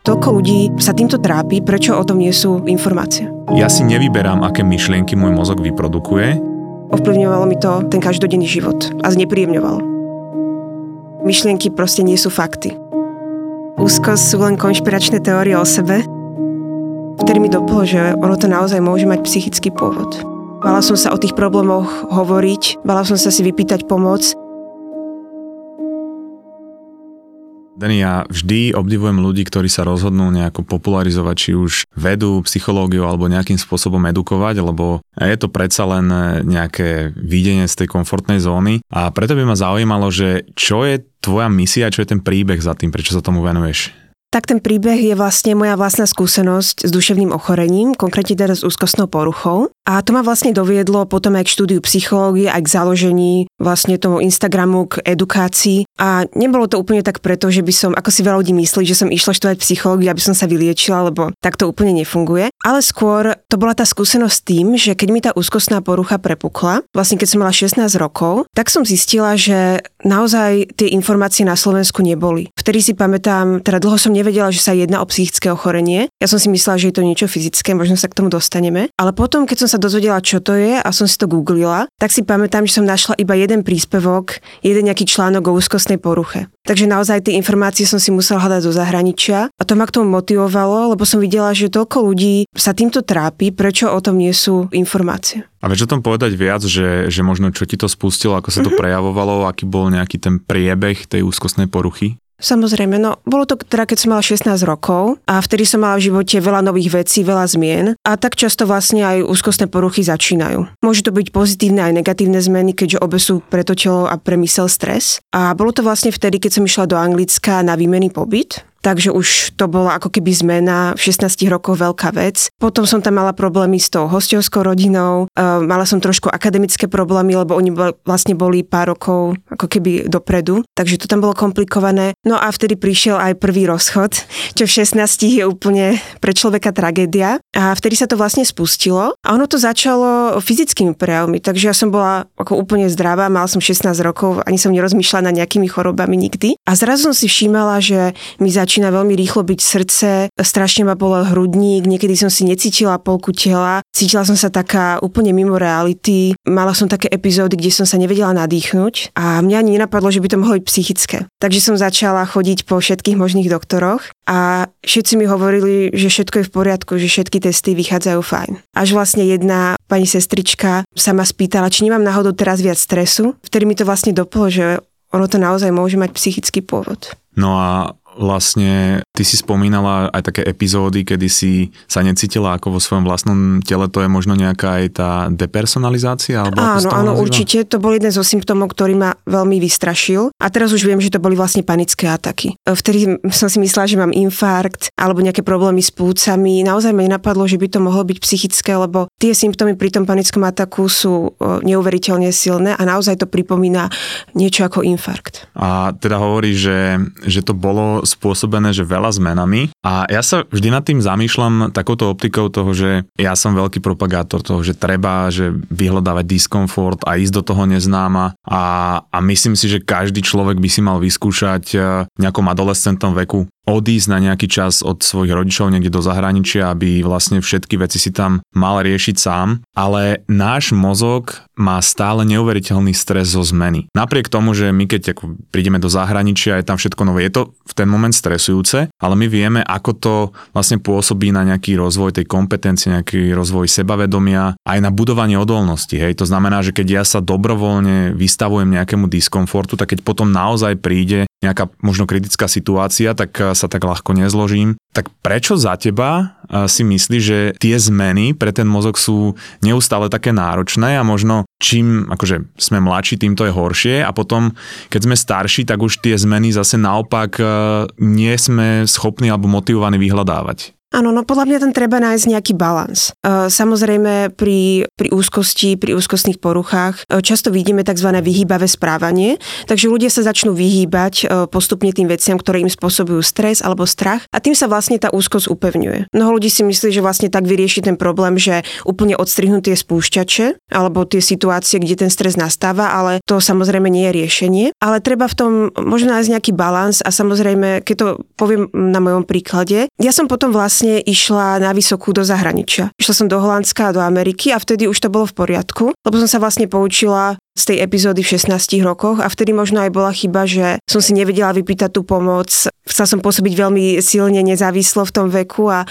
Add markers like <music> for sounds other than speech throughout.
Toľko ľudí sa týmto trápi, prečo o tom nie sú informácie. Ja si nevyberám, aké myšlienky môj mozog vyprodukuje. Ovplyvňovalo mi to ten každodenný život a znepríjemňovalo. Myšlienky proste nie sú fakty. Úzkosť sú len konšpiračné teórie o sebe, vtedy mi doplo, že ono to naozaj môže mať psychický pôvod. Bala som sa o tých problémoch hovoriť, bala som sa si vypýtať pomoc. Dani, ja vždy obdivujem ľudí, ktorí sa rozhodnú nejako popularizovať, či už vedu, psychológiu alebo nejakým spôsobom edukovať, lebo je to predsa len nejaké videnie z tej komfortnej zóny. A preto by ma zaujímalo, že čo je tvoja misia, čo je ten príbeh za tým, prečo sa tomu venuješ? Tak ten príbeh je vlastne moja vlastná skúsenosť s duševným ochorením, konkrétne teda s úzkostnou poruchou. A to ma vlastne doviedlo potom aj k štúdiu psychológie, aj k založení vlastne tomu Instagramu, k edukácii. A nebolo to úplne tak preto, že by som, ako si veľa ľudí myslí, že som išla študovať psychológiu, aby som sa vyliečila, lebo tak to úplne nefunguje. Ale skôr to bola tá skúsenosť s tým, že keď mi tá úzkostná porucha prepukla, vlastne keď som mala 16 rokov, tak som zistila, že naozaj tie informácie na Slovensku neboli. Vtedy si pamätám, teda dlho som nevedela, že sa jedná o psychické ochorenie. Ja som si myslela, že je to niečo fyzické, možno sa k tomu dostaneme. Ale potom, keď som sa dozvedela, čo to je a som si to googlila, tak si pamätám, že som našla iba jeden príspevok, jeden nejaký článok o úzkostnej poruche. Takže naozaj tie informácie som si musela hľadať zo zahraničia a to ma k tomu motivovalo, lebo som videla, že toľko ľudí sa týmto trápi, prečo o tom nie sú informácie. A vieš o tom povedať viac, že, že možno čo ti to spustilo, ako sa to mm-hmm. prejavovalo, aký bol nejaký ten priebeh tej úzkostnej poruchy? Samozrejme, no bolo to teda, keď som mala 16 rokov a vtedy som mala v živote veľa nových vecí, veľa zmien a tak často vlastne aj úzkostné poruchy začínajú. Môžu to byť pozitívne aj negatívne zmeny, keďže obe sú pre to telo a premysel stres. A bolo to vlastne vtedy, keď som išla do Anglicka na výmenný pobyt takže už to bola ako keby zmena, v 16 rokoch veľká vec. Potom som tam mala problémy s tou hostovskou rodinou, uh, mala som trošku akademické problémy, lebo oni vlastne boli pár rokov ako keby dopredu, takže to tam bolo komplikované. No a vtedy prišiel aj prvý rozchod, čo v 16 je úplne pre človeka tragédia. A vtedy sa to vlastne spustilo a ono to začalo fyzickými prejavmi, takže ja som bola ako úplne zdravá, mala som 16 rokov, ani som nerozmýšľala nad nejakými chorobami nikdy. A zrazu som si všímala, že mi zač- začína veľmi rýchlo byť srdce, strašne ma bolel hrudník, niekedy som si necítila polku tela, cítila som sa taká úplne mimo reality, mala som také epizódy, kde som sa nevedela nadýchnuť a mňa ani nenapadlo, že by to mohlo byť psychické. Takže som začala chodiť po všetkých možných doktoroch a všetci mi hovorili, že všetko je v poriadku, že všetky testy vychádzajú fajn. Až vlastne jedna pani sestrička sa ma spýtala, či nemám náhodou teraz viac stresu, vtedy mi to vlastne doplo, že ono to naozaj môže mať psychický pôvod. No a vlastne ty si spomínala aj také epizódy, kedy si sa necítila ako vo svojom vlastnom tele, to je možno nejaká aj tá depersonalizácia? Alebo áno, áno, nazýva? určite. To bol jeden zo symptómov, ktorý ma veľmi vystrašil. A teraz už viem, že to boli vlastne panické ataky. Vtedy som si myslela, že mám infarkt alebo nejaké problémy s plúcami. Naozaj ma nenapadlo, že by to mohlo byť psychické, lebo tie symptómy pri tom panickom ataku sú neuveriteľne silné a naozaj to pripomína niečo ako infarkt. A teda hovorí, že, že to bolo spôsobené, že veľa zmenami. A ja sa vždy nad tým zamýšľam takouto optikou toho, že ja som veľký propagátor toho, že treba, že vyhľadávať diskomfort a ísť do toho neznáma. A, a myslím si, že každý človek by si mal vyskúšať v nejakom adolescentnom veku odísť na nejaký čas od svojich rodičov niekde do zahraničia, aby vlastne všetky veci si tam mal riešiť sám, ale náš mozog má stále neuveriteľný stres zo zmeny. Napriek tomu, že my keď ako prídeme do zahraničia, je tam všetko nové, je to v ten moment stresujúce, ale my vieme, ako to vlastne pôsobí na nejaký rozvoj tej kompetencie, nejaký rozvoj sebavedomia, aj na budovanie odolnosti. Hej. To znamená, že keď ja sa dobrovoľne vystavujem nejakému diskomfortu, tak keď potom naozaj príde nejaká možno kritická situácia, tak sa tak ľahko nezložím. Tak prečo za teba si myslíš, že tie zmeny pre ten mozog sú neustále také náročné a možno čím akože sme mladší, tým to je horšie a potom, keď sme starší, tak už tie zmeny zase naopak nie sme schopní alebo motivovaní vyhľadávať. Áno, no podľa mňa tam treba nájsť nejaký balans. E, samozrejme pri, pri úzkosti, pri úzkostných poruchách e, často vidíme tzv. vyhýbavé správanie, takže ľudia sa začnú vyhýbať e, postupne tým veciam, ktoré im spôsobujú stres alebo strach a tým sa vlastne tá úzkosť upevňuje. Mnoho ľudí si myslí, že vlastne tak vyrieši ten problém, že úplne odstrihnú tie spúšťače alebo tie situácie, kde ten stres nastáva, ale to samozrejme nie je riešenie. Ale treba v tom možno nájsť nejaký balans a samozrejme, keď to poviem na mojom príklade, ja som potom vlastne vlastne išla na vysokú do zahraničia. Išla som do Holandska a do Ameriky a vtedy už to bolo v poriadku, lebo som sa vlastne poučila z tej epizódy v 16 rokoch a vtedy možno aj bola chyba, že som si nevedela vypýtať tú pomoc. Chcela som pôsobiť veľmi silne nezávislo v tom veku a e,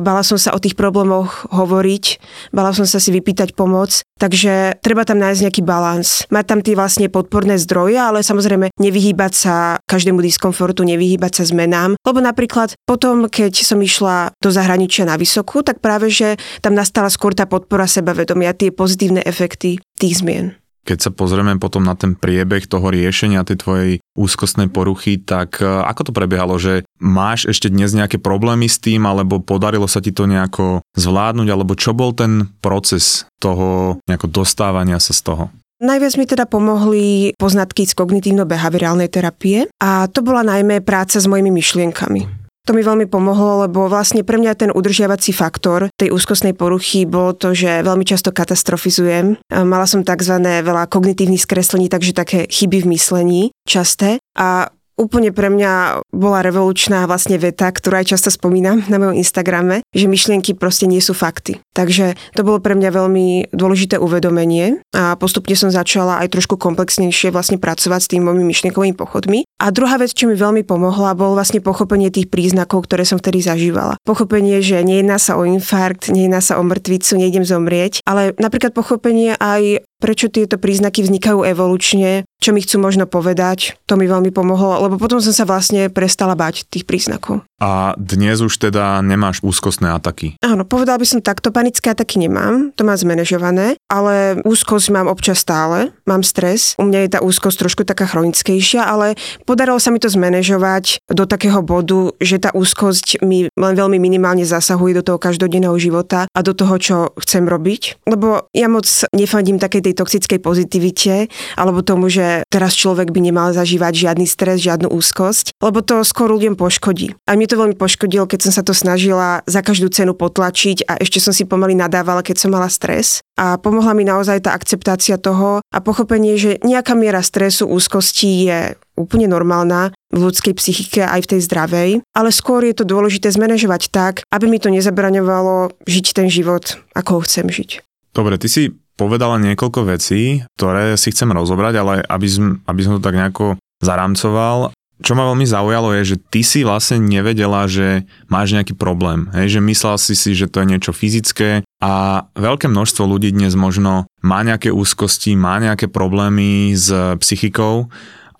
bala som sa o tých problémoch hovoriť, bala som sa si vypýtať pomoc, takže treba tam nájsť nejaký balans. Mať tam tie vlastne podporné zdroje, ale samozrejme nevyhýbať sa každému diskomfortu, nevyhýbať sa zmenám, lebo napríklad potom, keď som išla do zahraničia na vysokú, tak práve, že tam nastala skôr tá podpora sebavedomia, tie pozitívne efekty tých zmien. Keď sa pozrieme potom na ten priebeh toho riešenia tej tvojej úzkostnej poruchy, tak e, ako to prebiehalo, že máš ešte dnes nejaké problémy s tým, alebo podarilo sa ti to nejako zvládnuť, alebo čo bol ten proces toho nejako dostávania sa z toho? Najviac mi teda pomohli poznatky z kognitívno-behaviorálnej terapie a to bola najmä práca s mojimi myšlienkami. To mi veľmi pomohlo, lebo vlastne pre mňa ten udržiavací faktor tej úzkostnej poruchy bolo to, že veľmi často katastrofizujem. Mala som tzv. veľa kognitívnych skreslení, takže také chyby v myslení časté. A Úplne pre mňa bola revolučná vlastne veta, ktorú aj často spomínam na mojom Instagrame, že myšlienky proste nie sú fakty. Takže to bolo pre mňa veľmi dôležité uvedomenie a postupne som začala aj trošku komplexnejšie vlastne pracovať s tými mojimi myšlienkovými pochodmi. A druhá vec, čo mi veľmi pomohla, bol vlastne pochopenie tých príznakov, ktoré som vtedy zažívala. Pochopenie, že nejedná sa o infarkt, nejedná sa o mŕtvicu, nejdem zomrieť, ale napríklad pochopenie aj prečo tieto príznaky vznikajú evolučne, čo mi chcú možno povedať, to mi veľmi pomohlo, lebo potom som sa vlastne prestala bať tých príznakov. A dnes už teda nemáš úzkostné ataky? Áno, povedal by som takto, panické ataky nemám, to mám zmanéžované, ale úzkosť mám občas stále, mám stres, u mňa je tá úzkosť trošku taká chronickejšia, ale podarilo sa mi to zmanéžovať do takého bodu, že tá úzkosť mi len veľmi minimálne zasahuje do toho každodenného života a do toho, čo chcem robiť. Lebo ja moc nefandím takej tej toxickej pozitivite, alebo tomu, že teraz človek by nemal zažívať žiadny stres, žiadnu úzkosť, lebo to skôr ľuďom poškodí. A mne to veľmi poškodilo, keď som sa to snažila za každú cenu potlačiť a ešte som si pomaly nadávala, keď som mala stres. A pomohla mi naozaj tá akceptácia toho a pochopenie, že nejaká miera stresu, úzkosti je úplne normálna v ľudskej psychike aj v tej zdravej, ale skôr je to dôležité zmanéžovať tak, aby mi to nezabraňovalo žiť ten život, ako ho chcem žiť. Dobre, ty si povedala niekoľko vecí, ktoré si chcem rozobrať, ale aby som, aby som to tak nejako zaramcoval, čo ma veľmi zaujalo je, že ty si vlastne nevedela, že máš nejaký problém. Hej, že myslel si si, že to je niečo fyzické a veľké množstvo ľudí dnes možno má nejaké úzkosti, má nejaké problémy s psychikou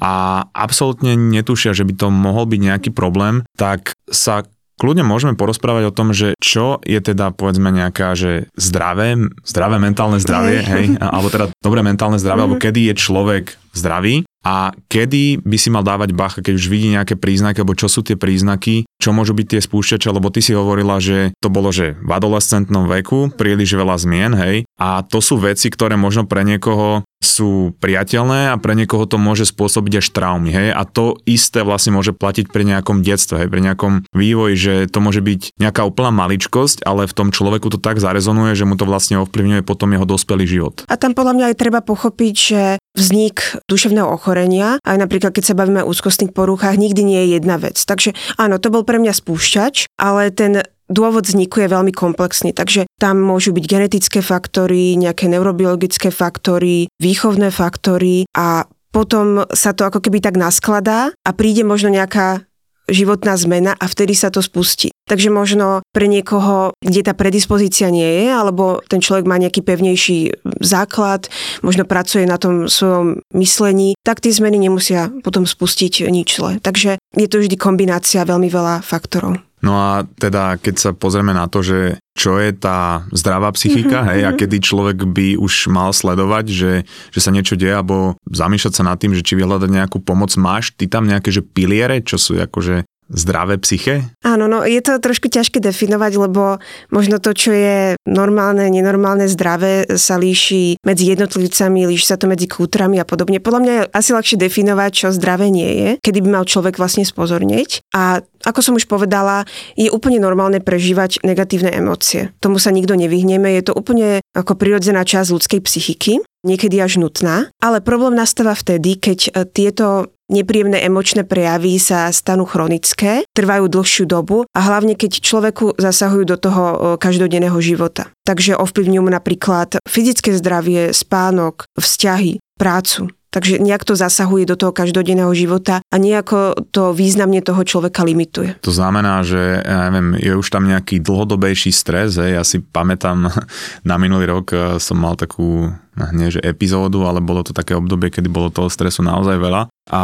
a absolútne netušia, že by to mohol byť nejaký problém, tak sa kľudne môžeme porozprávať o tom, že čo je teda povedzme nejaká, že zdravé, zdravé mentálne zdravie, hej, alebo teda dobré mentálne zdravie, alebo mhm. kedy je človek zdravý a kedy by si mal dávať bacha, keď už vidí nejaké príznaky, alebo čo sú tie príznaky, čo môžu byť tie spúšťače, lebo ty si hovorila, že to bolo, že v adolescentnom veku príliš veľa zmien, hej, a to sú veci, ktoré možno pre niekoho sú priateľné a pre niekoho to môže spôsobiť až traumy, hej, a to isté vlastne môže platiť pri nejakom detstve, hej, pri nejakom vývoji, že to môže byť nejaká úplná maličkosť, ale v tom človeku to tak zarezonuje, že mu to vlastne ovplyvňuje potom jeho dospelý život. A tam podľa mňa aj treba pochopiť, že vznik duševného ochorenia, aj napríklad keď sa bavíme o úzkostných poruchách, nikdy nie je jedna vec. Takže áno, to bol pre mňa spúšťač, ale ten dôvod vzniku je veľmi komplexný, takže tam môžu byť genetické faktory, nejaké neurobiologické faktory, výchovné faktory a potom sa to ako keby tak naskladá a príde možno nejaká životná zmena a vtedy sa to spustí. Takže možno pre niekoho, kde tá predispozícia nie je, alebo ten človek má nejaký pevnejší základ, možno pracuje na tom svojom myslení, tak tie zmeny nemusia potom spustiť nič zle. Takže je to vždy kombinácia veľmi veľa faktorov. No a teda, keď sa pozrieme na to, že čo je tá zdravá psychika, mm-hmm, hej, a mhm. kedy človek by už mal sledovať, že, že sa niečo deje, alebo zamýšľať sa nad tým, že či vyhľadať nejakú pomoc máš, ty tam nejaké, že piliere, čo sú akože zdravé psyche? Áno, no je to trošku ťažké definovať, lebo možno to, čo je normálne, nenormálne, zdravé, sa líši medzi jednotlivcami, líši sa to medzi kultúrami a podobne. Podľa mňa je asi ľahšie definovať, čo zdravé nie je, kedy by mal človek vlastne spozornieť. A ako som už povedala, je úplne normálne prežívať negatívne emócie. Tomu sa nikto nevyhneme, je to úplne ako prirodzená časť ľudskej psychiky niekedy až nutná, ale problém nastáva vtedy, keď e, tieto nepríjemné emočné prejavy sa stanú chronické, trvajú dlhšiu dobu a hlavne keď človeku zasahujú do toho každodenného života. Takže ovplyvňujú napríklad fyzické zdravie, spánok, vzťahy, prácu. Takže nejak to zasahuje do toho každodenného života a nejako to významne toho človeka limituje. To znamená, že ja neviem, je už tam nejaký dlhodobejší stres. Hej. Ja si pamätám, <laughs> na minulý rok e, som mal takú, nie že epizódu, ale bolo to také obdobie, kedy bolo toho stresu naozaj veľa. A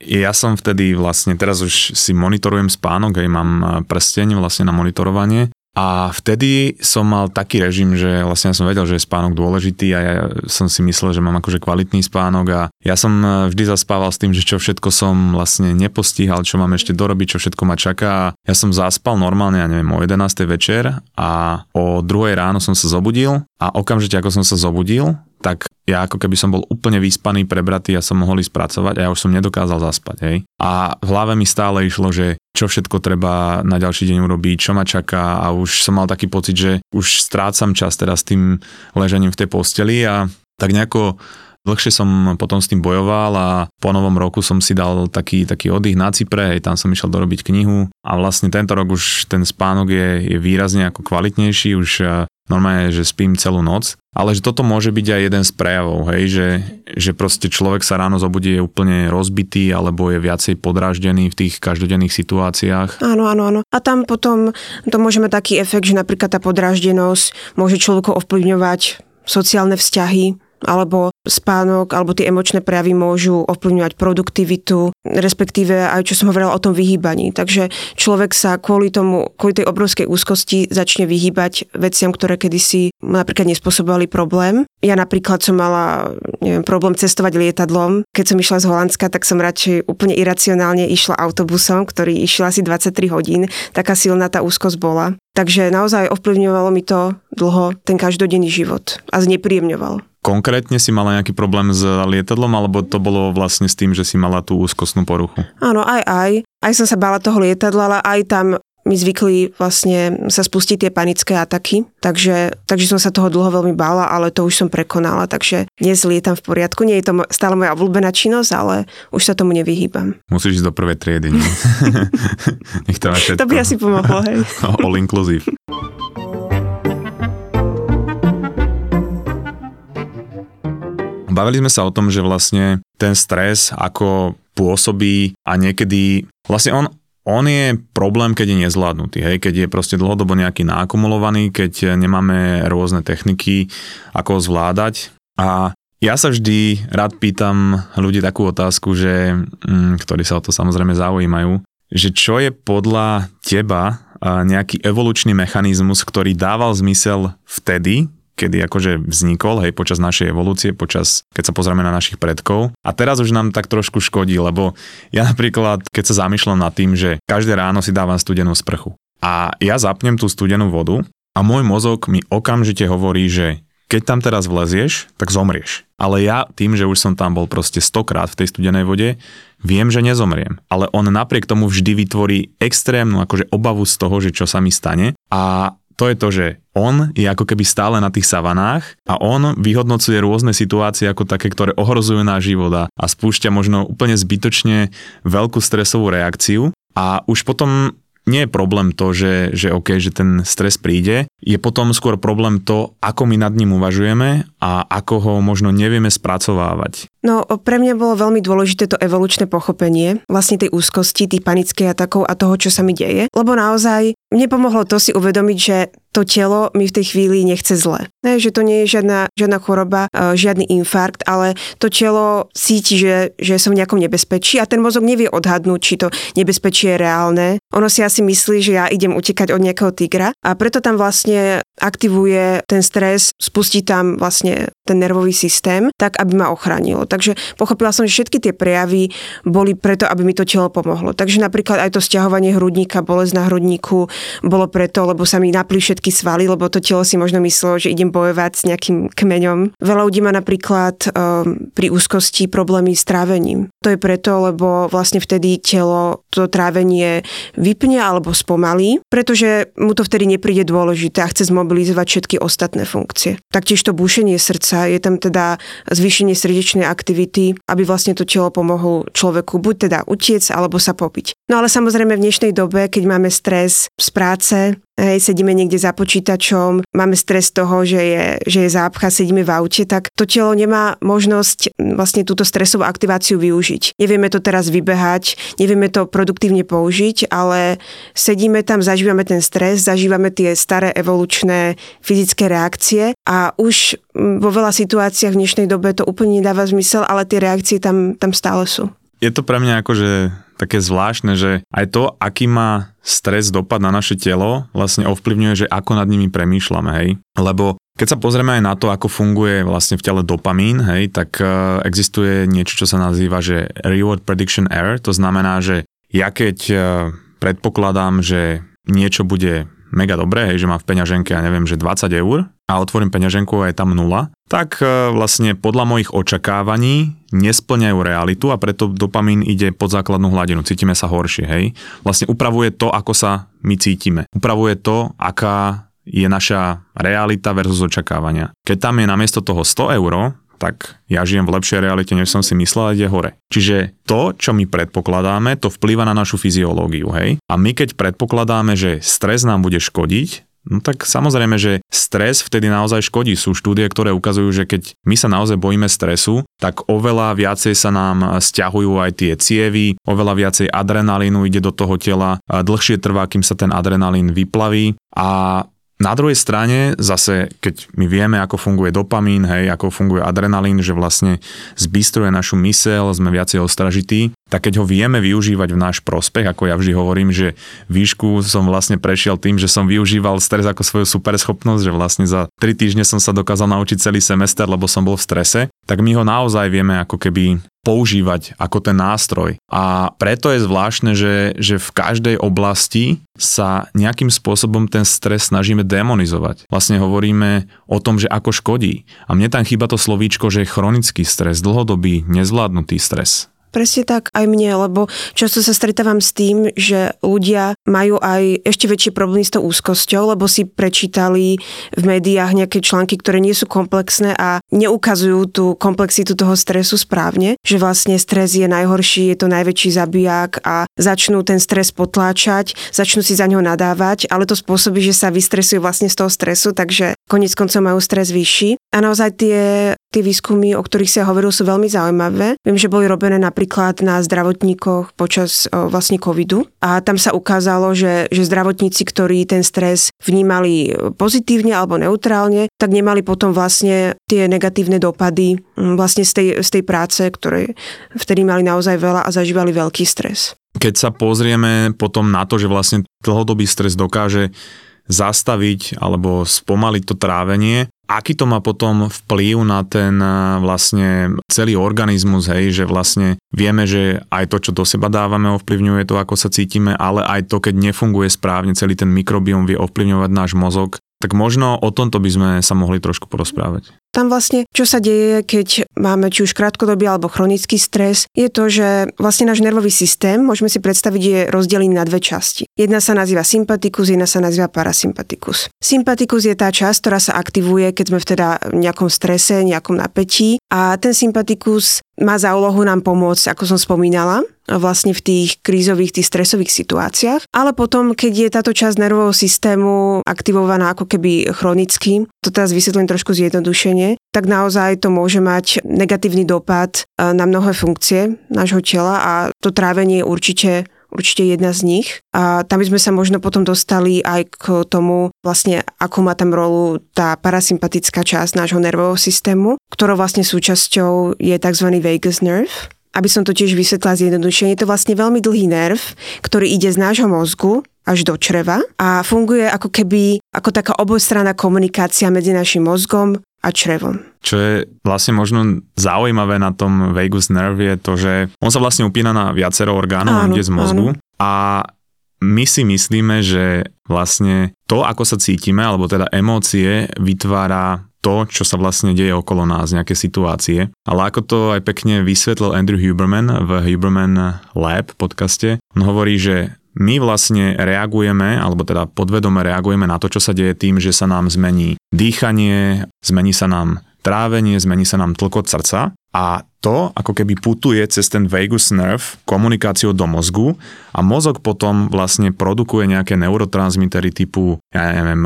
ja som vtedy vlastne, teraz už si monitorujem spánok, aj mám e, prsteň vlastne na monitorovanie a vtedy som mal taký režim, že vlastne ja som vedel, že je spánok dôležitý a ja som si myslel, že mám akože kvalitný spánok a ja som e, vždy zaspával s tým, že čo všetko som vlastne nepostíhal, čo mám ešte dorobiť, čo všetko ma čaká. Ja som zaspal normálne, ja neviem, o 11. večer a o 2. ráno som sa zobudil a okamžite ako som sa zobudil, tak ja ako keby som bol úplne vyspaný, prebratý a som mohol ísť pracovať a ja už som nedokázal zaspať. Hej. A v hlave mi stále išlo, že čo všetko treba na ďalší deň urobiť, čo ma čaká a už som mal taký pocit, že už strácam čas teraz tým ležením v tej posteli a tak nejako Dlhšie som potom s tým bojoval a po novom roku som si dal taký, taký oddych na Cypre, aj tam som išiel dorobiť knihu a vlastne tento rok už ten spánok je, je výrazne ako kvalitnejší, už normálne, že spím celú noc, ale že toto môže byť aj jeden z prejavov, hej, že, že proste človek sa ráno zobudí je úplne rozbitý alebo je viacej podráždený v tých každodenných situáciách. Áno, áno, áno. A tam potom to môže mať taký efekt, že napríklad tá podráždenosť môže človeku ovplyvňovať sociálne vzťahy, alebo spánok, alebo tie emočné prejavy môžu ovplyvňovať produktivitu, respektíve aj čo som hovorila o tom vyhýbaní. Takže človek sa kvôli tomu, kvôli tej obrovskej úzkosti začne vyhýbať veciam, ktoré kedysi napríklad nespôsobovali problém. Ja napríklad som mala neviem, problém cestovať lietadlom. Keď som išla z Holandska, tak som radšej úplne iracionálne išla autobusom, ktorý išiel asi 23 hodín. Taká silná tá úzkosť bola. Takže naozaj ovplyvňovalo mi to dlho ten každodenný život a znepríjemňoval konkrétne si mala nejaký problém s lietadlom, alebo to bolo vlastne s tým, že si mala tú úzkostnú poruchu? Áno, aj, aj. Aj som sa bála toho lietadla, ale aj tam mi zvykli vlastne sa spustiť tie panické ataky, takže, takže som sa toho dlho veľmi bála, ale to už som prekonala, takže dnes lietam v poriadku. Nie je to stále moja obľúbená činnosť, ale už sa tomu nevyhýbam. Musíš ísť do prvej triedy. <laughs> Nech to, to by asi pomohlo, hej. <laughs> All inclusive. Bavili sme sa o tom, že vlastne ten stres ako pôsobí a niekedy, vlastne on, on je problém, keď je nezvládnutý, hej? keď je proste dlhodobo nejaký nákumulovaný, keď nemáme rôzne techniky, ako ho zvládať. A ja sa vždy rád pýtam ľudí takú otázku, že, mm, ktorí sa o to samozrejme zaujímajú, že čo je podľa teba nejaký evolučný mechanizmus, ktorý dával zmysel vtedy, kedy akože vznikol, hej, počas našej evolúcie, počas, keď sa pozrieme na našich predkov. A teraz už nám tak trošku škodí, lebo ja napríklad, keď sa zamýšľam nad tým, že každé ráno si dávam studenú sprchu a ja zapnem tú studenú vodu a môj mozog mi okamžite hovorí, že keď tam teraz vlezieš, tak zomrieš. Ale ja tým, že už som tam bol proste stokrát v tej studenej vode, viem, že nezomriem. Ale on napriek tomu vždy vytvorí extrémnu akože obavu z toho, že čo sa mi stane. A to je to, že on je ako keby stále na tých savanách a on vyhodnocuje rôzne situácie ako také, ktoré ohrozujú náš život a, spúšťa možno úplne zbytočne veľkú stresovú reakciu. A už potom nie je problém to, že, že OK, že ten stres príde, je potom skôr problém to, ako my nad ním uvažujeme a ako ho možno nevieme spracovávať. No, pre mňa bolo veľmi dôležité to evolučné pochopenie vlastne tej úzkosti, tých panických atakov a toho, čo sa mi deje. Lebo naozaj mne pomohlo to si uvedomiť, že to telo mi v tej chvíli nechce zle. Ne, že to nie je žiadna, žiadna choroba, e, žiadny infarkt, ale to telo cíti, že, že som v nejakom nebezpečí a ten mozog nevie odhadnúť, či to nebezpečie je reálne. Ono si asi myslí, že ja idem utekať od nejakého tigra a preto tam vlastne aktivuje ten stres, spustí tam vlastne ten nervový systém, tak aby ma ochránilo. Takže pochopila som, že všetky tie prejavy boli preto, aby mi to telo pomohlo. Takže napríklad aj to stiahovanie hrudníka, bolesť na hrudníku bolo preto, lebo sa mi napli všetky svaly, lebo to telo si možno myslelo, že idem bojovať s nejakým kmeňom. Veľa ľudí má napríklad um, pri úzkosti problémy s trávením. To je preto, lebo vlastne vtedy telo to trávenie vypne alebo spomalí, pretože mu to vtedy nepríde dôležité a chce zmobilizovať všetky ostatné funkcie. Taktiež to búšenie srdca, je tam teda zvýšenie srdečnej aktivity, aby vlastne to telo pomohlo človeku buď teda utiec alebo sa popiť. No ale samozrejme v dnešnej dobe, keď máme stres z práce, hej, sedíme niekde za počítačom, máme stres toho, že je, že je zápcha, sedíme v aute, tak to telo nemá možnosť vlastne túto stresovú aktiváciu využiť. Nevieme to teraz vybehať, nevieme to produktívne použiť, ale sedíme tam, zažívame ten stres, zažívame tie staré evolučné fyzické reakcie a už vo veľa situáciách v dnešnej dobe to úplne nedáva zmysel, ale tie reakcie tam, tam stále sú. Je to pre mňa akože také zvláštne, že aj to, aký má stres dopad na naše telo, vlastne ovplyvňuje, že ako nad nimi premýšľame, hej. Lebo keď sa pozrieme aj na to, ako funguje vlastne v tele dopamín, hej, tak uh, existuje niečo, čo sa nazýva, že reward prediction error, to znamená, že ja keď uh, predpokladám, že niečo bude mega dobré, hej, že mám v peňaženke, ja neviem, že 20 eur a otvorím peňaženku a je tam nula, tak e, vlastne podľa mojich očakávaní nesplňajú realitu a preto dopamín ide pod základnú hladinu. Cítime sa horšie, hej. Vlastne upravuje to, ako sa my cítime. Upravuje to, aká je naša realita versus očakávania. Keď tam je namiesto toho 100 eur, tak ja žijem v lepšej realite, než som si myslel, ide hore. Čiže to, čo my predpokladáme, to vplýva na našu fyziológiu, hej? A my keď predpokladáme, že stres nám bude škodiť, No tak samozrejme, že stres vtedy naozaj škodí. Sú štúdie, ktoré ukazujú, že keď my sa naozaj bojíme stresu, tak oveľa viacej sa nám stiahujú aj tie cievy, oveľa viacej adrenalínu ide do toho tela, dlhšie trvá, kým sa ten adrenalín vyplaví a na druhej strane, zase, keď my vieme, ako funguje dopamín, hej, ako funguje adrenalín, že vlastne zbystruje našu mysel, sme viacej ostražití, tak keď ho vieme využívať v náš prospech, ako ja vždy hovorím, že výšku som vlastne prešiel tým, že som využíval stres ako svoju superschopnosť, že vlastne za 3 týždne som sa dokázal naučiť celý semester, lebo som bol v strese, tak my ho naozaj vieme ako keby používať ako ten nástroj. A preto je zvláštne, že, že v každej oblasti sa nejakým spôsobom ten stres snažíme demonizovať. Vlastne hovoríme o tom, že ako škodí. A mne tam chýba to slovíčko, že je chronický stres, dlhodobý, nezvládnutý stres. Presne tak aj mne, lebo často sa stretávam s tým, že ľudia majú aj ešte väčšie problémy s tou úzkosťou, lebo si prečítali v médiách nejaké články, ktoré nie sú komplexné a neukazujú tú komplexitu toho stresu správne, že vlastne stres je najhorší, je to najväčší zabijak a začnú ten stres potláčať, začnú si za ňo nadávať, ale to spôsobí, že sa vystresujú vlastne z toho stresu, takže konec koncov majú stres vyšší. A naozaj tie, tie výskumy, o ktorých sa hovoril, sú veľmi zaujímavé. Viem, že boli robené napríklad na zdravotníkoch počas o, vlastne covidu a tam sa ukázalo, že, že zdravotníci, ktorí ten stres vnímali pozitívne alebo neutrálne, tak nemali potom vlastne tie negatívne dopady vlastne z tej, z tej práce, ktoré vtedy mali naozaj veľa a zažívali veľký stres. Keď sa pozrieme potom na to, že vlastne dlhodobý stres dokáže zastaviť alebo spomaliť to trávenie. Aký to má potom vplyv na ten vlastne celý organizmus, hej, že vlastne vieme, že aj to, čo do seba dávame, ovplyvňuje to, ako sa cítime, ale aj to, keď nefunguje správne, celý ten mikrobiom vie ovplyvňovať náš mozog. Tak možno o tomto by sme sa mohli trošku porozprávať. Tam vlastne, čo sa deje, keď máme či už krátkodobý alebo chronický stres, je to, že vlastne náš nervový systém, môžeme si predstaviť, je rozdelený na dve časti. Jedna sa nazýva sympatikus, jedna sa nazýva parasympatikus. Sympatikus je tá časť, ktorá sa aktivuje, keď sme v teda nejakom strese, nejakom napätí a ten sympatikus má za úlohu nám pomôcť, ako som spomínala, vlastne v tých krízových, tých stresových situáciách. Ale potom, keď je táto časť nervového systému aktivovaná ako keby chronicky, to teraz vysvetlím trošku zjednodušene, tak naozaj to môže mať negatívny dopad e, na mnohé funkcie nášho tela a to trávenie je určite určite jedna z nich. A tam by sme sa možno potom dostali aj k tomu, vlastne akú má tam rolu tá parasympatická časť nášho nervového systému, ktorou vlastne súčasťou je tzv. vagus nerve. Aby som to tiež vysvetlila zjednodušene, je to vlastne veľmi dlhý nerv, ktorý ide z nášho mozgu až do čreva a funguje ako keby ako taká obojstranná komunikácia medzi našim mozgom a črevom. Čo je vlastne možno zaujímavé na tom vagus nerve je to, že on sa vlastne upína na viacero orgánov, kde z mozgu áno. a my si myslíme, že vlastne to, ako sa cítime, alebo teda emócie, vytvára to, čo sa vlastne deje okolo nás, nejaké situácie. Ale ako to aj pekne vysvetlil Andrew Huberman v Huberman Lab podcaste, on hovorí, že my vlastne reagujeme, alebo teda podvedome reagujeme na to, čo sa deje tým, že sa nám zmení dýchanie, zmení sa nám trávenie, zmení sa nám tlkot srdca a to ako keby putuje cez ten vagus nerve komunikáciou do mozgu a mozog potom vlastne produkuje nejaké neurotransmitery typu, ja neviem,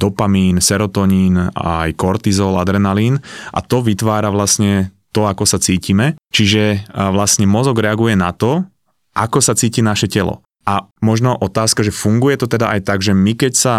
dopamín, serotonín, aj kortizol, adrenalín a to vytvára vlastne to, ako sa cítime. Čiže vlastne mozog reaguje na to, ako sa cíti naše telo. A možno otázka, že funguje to teda aj tak, že my keď sa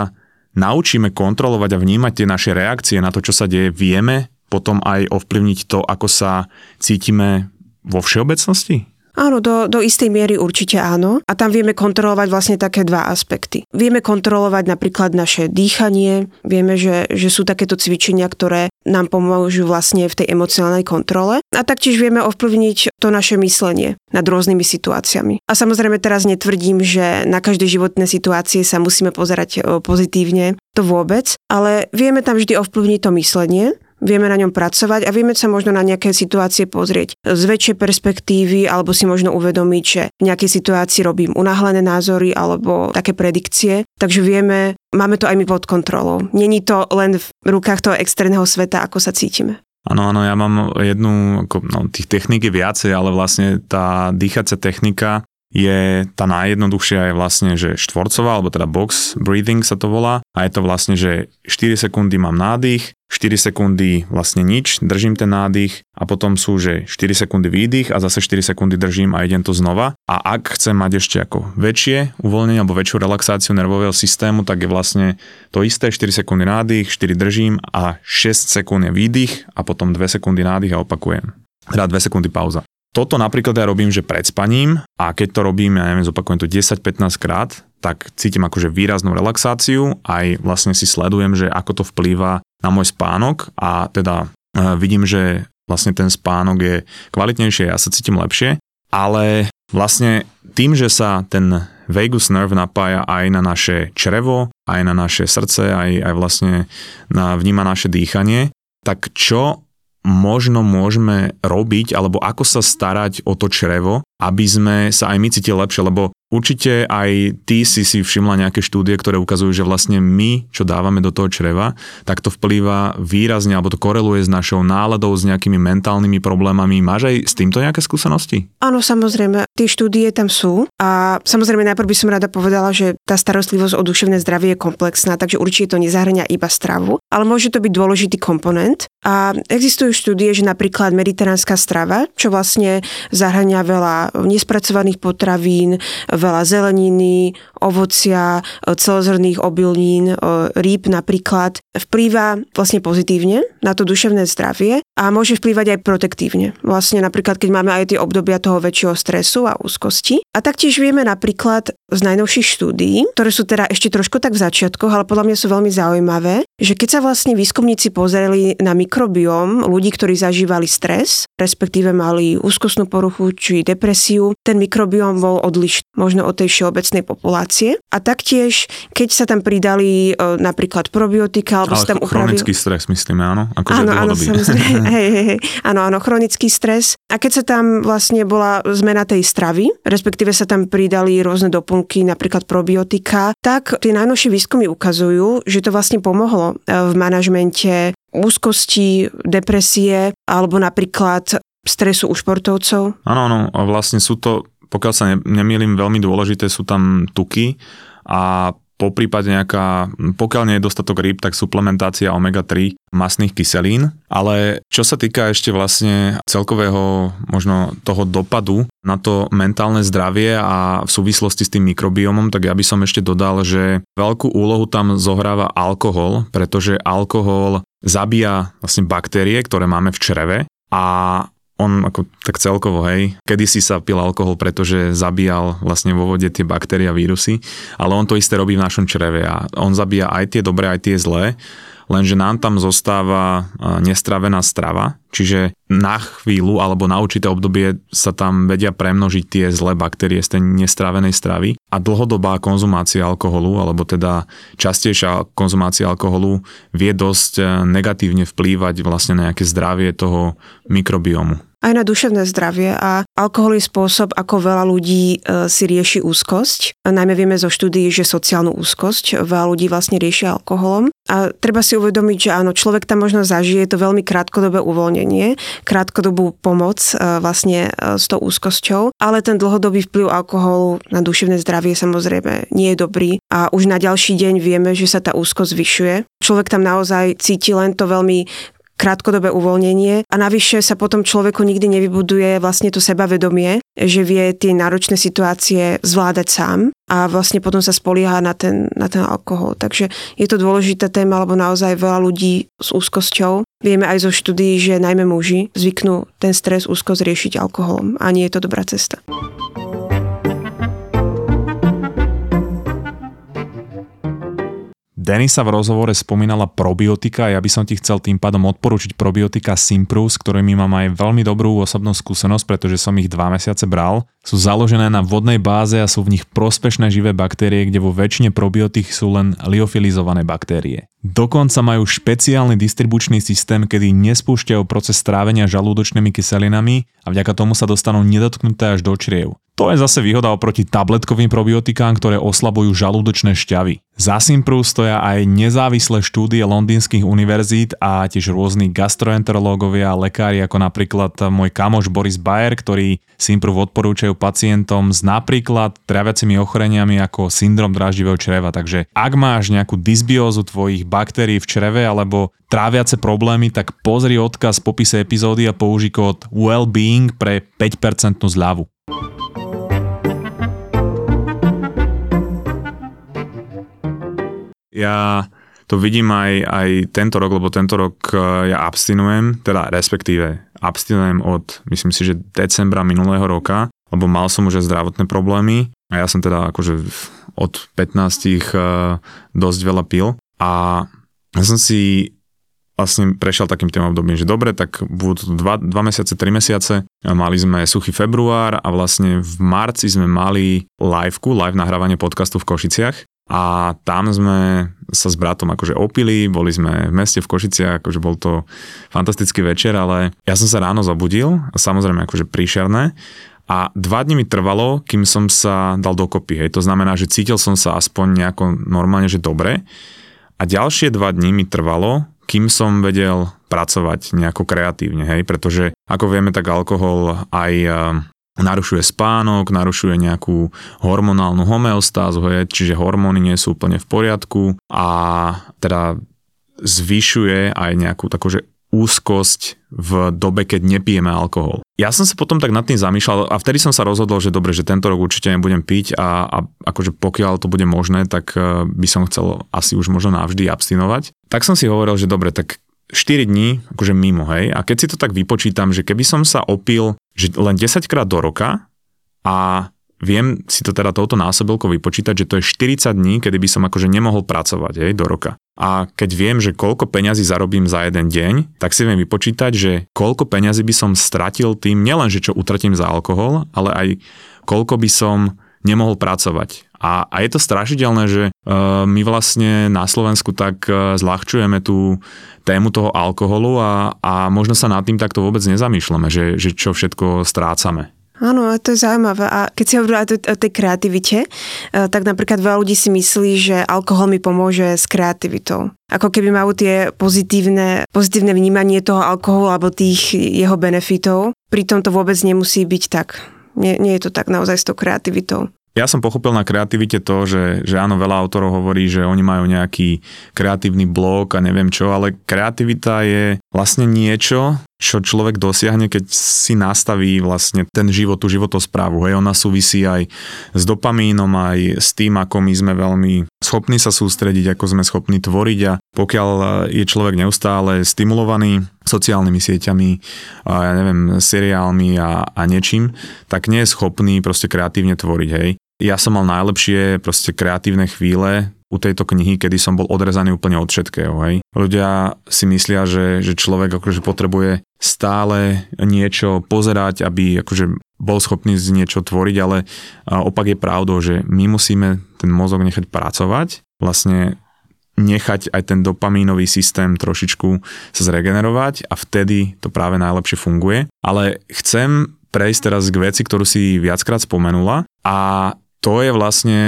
naučíme kontrolovať a vnímať tie naše reakcie na to, čo sa deje, vieme potom aj ovplyvniť to, ako sa cítime vo všeobecnosti? Áno, do, do istej miery určite áno. A tam vieme kontrolovať vlastne také dva aspekty. Vieme kontrolovať napríklad naše dýchanie, vieme, že, že sú takéto cvičenia, ktoré nám pomôžu vlastne v tej emocionálnej kontrole. A taktiež vieme ovplyvniť to naše myslenie nad rôznymi situáciami. A samozrejme teraz netvrdím, že na každej životnej situácie sa musíme pozerať pozitívne, to vôbec, ale vieme tam vždy ovplyvniť to myslenie vieme na ňom pracovať a vieme sa možno na nejaké situácie pozrieť z väčšej perspektívy alebo si možno uvedomiť, že v nejakej situácii robím unáhlené názory alebo také predikcie. Takže vieme, máme to aj my pod kontrolou. Není to len v rukách toho externého sveta, ako sa cítime. Áno, áno, ja mám jednu, no, tých techník je viacej, ale vlastne tá dýchacia technika je tá najjednoduchšia je vlastne, že štvorcová, alebo teda box breathing sa to volá a je to vlastne, že 4 sekundy mám nádych, 4 sekundy vlastne nič, držím ten nádych a potom sú, že 4 sekundy výdych a zase 4 sekundy držím a idem to znova. A ak chcem mať ešte ako väčšie uvoľnenie alebo väčšiu relaxáciu nervového systému, tak je vlastne to isté, 4 sekundy nádych, 4 držím a 6 sekúnd je výdych a potom 2 sekundy nádych a opakujem. Teda 2 sekundy pauza. Toto napríklad ja robím, že pred spaním a keď to robím, ja neviem, zopakujem to 10-15 krát, tak cítim akože výraznú relaxáciu, aj vlastne si sledujem, že ako to vplýva na môj spánok a teda e, vidím, že vlastne ten spánok je kvalitnejšie, ja sa cítim lepšie, ale vlastne tým, že sa ten vagus nerve napája aj na naše črevo, aj na naše srdce, aj, aj vlastne na, vníma naše dýchanie, tak čo možno môžeme robiť, alebo ako sa starať o to črevo, aby sme sa aj my cítili lepšie, lebo Určite aj ty si si všimla nejaké štúdie, ktoré ukazujú, že vlastne my, čo dávame do toho čreva, tak to vplýva výrazne, alebo to koreluje s našou náladou, s nejakými mentálnymi problémami. Máš aj s týmto nejaké skúsenosti? Áno, samozrejme. Tie štúdie tam sú a samozrejme najprv by som rada povedala, že tá starostlivosť o duševné zdravie je komplexná, takže určite to nezahrania iba stravu, ale môže to byť dôležitý komponent. A existujú štúdie, že napríklad mediteránska strava, čo vlastne zahrania veľa nespracovaných potravín, veľa zeleniny, ovocia, celozrných obilnín, rýb napríklad, vplýva vlastne pozitívne na to duševné zdravie a môže vplývať aj protektívne. Vlastne napríklad, keď máme aj tie obdobia toho väčšieho stresu a úzkosti. A taktiež vieme napríklad z najnovších štúdií, ktoré sú teda ešte trošku tak v začiatkoch, ale podľa mňa sú veľmi zaujímavé, že keď sa vlastne výskumníci pozreli na mikrobióm ľudí, ktorí zažívali stres, respektíve mali úzkostnú poruchu či depresiu, ten mikrobióm bol odlišný možno od tej všeobecnej populácie. A taktiež, keď sa tam pridali e, napríklad probiotika, alebo Ale sa tam chronický stres, myslíme, áno? Ako áno, áno, samozrejme. <laughs> hej, hej, hej. Áno, áno, chronický stres. A keď sa tam vlastne bola zmena tej stravy, respektíve sa tam pridali rôzne doplnky, napríklad probiotika, tak tie najnovšie výskumy ukazujú, že to vlastne pomohlo e, v manažmente úzkosti, depresie alebo napríklad stresu u športovcov. Áno, áno, vlastne sú to pokiaľ sa ne, nemýlim, veľmi dôležité sú tam tuky a po prípade nejaká, pokiaľ nie je dostatok rýb, tak suplementácia omega-3 masných kyselín. Ale čo sa týka ešte vlastne celkového možno toho dopadu na to mentálne zdravie a v súvislosti s tým mikrobiomom, tak ja by som ešte dodal, že veľkú úlohu tam zohráva alkohol, pretože alkohol zabíja vlastne baktérie, ktoré máme v čreve a on ako tak celkovo, hej, kedysi sa pil alkohol, pretože zabíjal vlastne vo vode tie baktérie a vírusy, ale on to isté robí v našom čreve a on zabíja aj tie dobré, aj tie zlé lenže nám tam zostáva nestravená strava, čiže na chvíľu alebo na určité obdobie sa tam vedia premnožiť tie zlé baktérie z tej nestravenej stravy. A dlhodobá konzumácia alkoholu, alebo teda častejšia konzumácia alkoholu vie dosť e, negatívne vplývať vlastne na nejaké zdravie toho mikrobiomu aj na duševné zdravie a alkohol je spôsob, ako veľa ľudí e, si rieši úzkosť. Najmä vieme zo štúdií, že sociálnu úzkosť veľa ľudí vlastne rieši alkoholom. A treba si uvedomiť, že áno, človek tam možno zažije to veľmi krátkodobé uvoľnenie, krátkodobú pomoc e, vlastne e, s tou úzkosťou, ale ten dlhodobý vplyv alkoholu na duševné zdravie samozrejme nie je dobrý a už na ďalší deň vieme, že sa tá úzkosť zvyšuje. Človek tam naozaj cíti len to veľmi krátkodobé uvoľnenie a navyše sa potom človeku nikdy nevybuduje vlastne to sebavedomie, že vie tie náročné situácie zvládať sám a vlastne potom sa spolieha na ten, na ten alkohol. Takže je to dôležitá téma, lebo naozaj veľa ľudí s úzkosťou. Vieme aj zo štúdií, že najmä muži zvyknú ten stres, úzkosť riešiť alkoholom a nie je to dobrá cesta. Denisa v rozhovore spomínala probiotika a ja by som ti chcel tým pádom odporučiť probiotika Simpru, s ktorými mám aj veľmi dobrú osobnú skúsenosť, pretože som ich dva mesiace bral. Sú založené na vodnej báze a sú v nich prospešné živé baktérie, kde vo väčšine probiotik sú len liofilizované baktérie. Dokonca majú špeciálny distribučný systém, kedy nespúšťajú proces strávenia žalúdočnými kyselinami a vďaka tomu sa dostanú nedotknuté až do čriev. To je zase výhoda oproti tabletkovým probiotikám, ktoré oslabujú žalúdočné šťavy. Za Simpru stoja aj nezávislé štúdie londýnskych univerzít a tiež rôzni gastroenterológovia a lekári, ako napríklad môj kamoš Boris Bayer, ktorý Simpru odporúčajú pacientom s napríklad traviacimi ochoreniami ako syndrom dráždivého čreva. Takže ak máš nejakú dysbiózu tvojich baktérií v čreve alebo tráviace problémy, tak pozri odkaz v popise epizódy a použij kód Wellbeing pre 5% zľavu. Ja to vidím aj, aj tento rok, lebo tento rok e, ja abstinujem, teda respektíve abstinujem od, myslím si, že decembra minulého roka, lebo mal som už aj zdravotné problémy a ja som teda akože od 15 e, dosť veľa pil. A ja som si vlastne prešiel takým tým obdobím, že dobre, tak budú dva, dva mesiace, tri mesiace, mali sme suchý február a vlastne v marci sme mali liveku, live nahrávanie podcastu v Košiciach. A tam sme sa s bratom akože opili, boli sme v meste v Košiciach, akože bol to fantastický večer, ale ja som sa ráno zobudil, a samozrejme akože príšerné, a dva dní mi trvalo, kým som sa dal dokopy, hej. To znamená, že cítil som sa aspoň nejako normálne, že dobre. A ďalšie dva dní mi trvalo, kým som vedel pracovať nejako kreatívne, hej, pretože ako vieme, tak alkohol aj narušuje spánok, narušuje nejakú hormonálnu homeostázu, čiže hormóny nie sú úplne v poriadku a teda zvyšuje aj nejakú takú, že úzkosť v dobe, keď nepijeme alkohol. Ja som sa potom tak nad tým zamýšľal a vtedy som sa rozhodol, že dobre, že tento rok určite nebudem piť a, a akože pokiaľ to bude možné, tak eh, by som chcel asi už možno navždy abstinovať. Tak som si hovoril, že dobre, tak 4 dní akože mimo, hej. A keď si to tak vypočítam, že keby som sa opil že len 10 krát do roka a viem si to teda touto násobilkou vypočítať, že to je 40 dní, kedy by som akože nemohol pracovať hej, do roka. A keď viem, že koľko peňazí zarobím za jeden deň, tak si viem vypočítať, že koľko peňazí by som stratil tým, nielen, že čo utratím za alkohol, ale aj koľko by som nemohol pracovať. A, a je to strašidelné, že uh, my vlastne na Slovensku tak uh, zľahčujeme tú tému toho alkoholu a, a možno sa nad tým takto vôbec nezamýšľame, že, že čo všetko strácame. Áno, to je zaujímavé. A keď si hovorila o tej kreativite, e, tak napríklad veľa ľudí si myslí, že alkohol mi pomôže s kreativitou. Ako keby majú tie pozitívne, pozitívne vnímanie toho alkoholu alebo tých jeho benefitov. Pritom to vôbec nemusí byť tak. Nie, nie je to tak naozaj s tou kreativitou. Ja som pochopil na kreativite to, že, že áno, veľa autorov hovorí, že oni majú nejaký kreatívny blok a neviem čo, ale kreativita je vlastne niečo, čo človek dosiahne, keď si nastaví vlastne ten život, tú životosprávu. Hej, ona súvisí aj s dopamínom, aj s tým, ako my sme veľmi schopní sa sústrediť, ako sme schopní tvoriť a pokiaľ je človek neustále stimulovaný sociálnymi sieťami, a ja neviem, seriálmi a, a niečím, tak nie je schopný proste kreatívne tvoriť, hej. Ja som mal najlepšie proste kreatívne chvíle u tejto knihy, kedy som bol odrezaný úplne od všetkého. Hej. Ľudia si myslia, že, že človek akože potrebuje stále niečo pozerať, aby akože bol schopný z niečo tvoriť, ale opak je pravdou, že my musíme ten mozog nechať pracovať, vlastne nechať aj ten dopamínový systém trošičku sa zregenerovať a vtedy to práve najlepšie funguje. Ale chcem prejsť teraz k veci, ktorú si viackrát spomenula a to je vlastne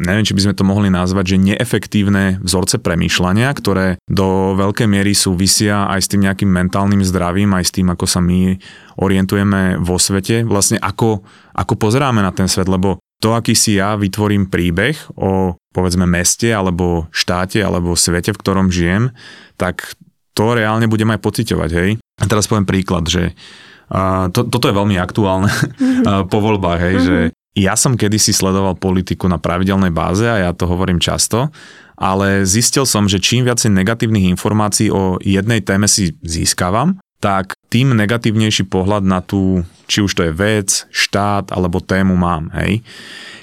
neviem, či by sme to mohli nazvať, že neefektívne vzorce premýšľania, ktoré do veľkej miery súvisia aj s tým nejakým mentálnym zdravím, aj s tým, ako sa my orientujeme vo svete, vlastne ako, ako pozeráme na ten svet, lebo to, aký si ja vytvorím príbeh o povedzme meste alebo štáte alebo svete, v ktorom žijem, tak to reálne budem aj pociťovať, hej. A teraz poviem príklad, že a to, toto je veľmi aktuálne <laughs> mm-hmm. po voľbách, hej, mm-hmm. že ja som kedysi sledoval politiku na pravidelnej báze a ja to hovorím často, ale zistil som, že čím viacej negatívnych informácií o jednej téme si získavam, tak tým negatívnejší pohľad na tú, či už to je vec, štát alebo tému mám. Hej?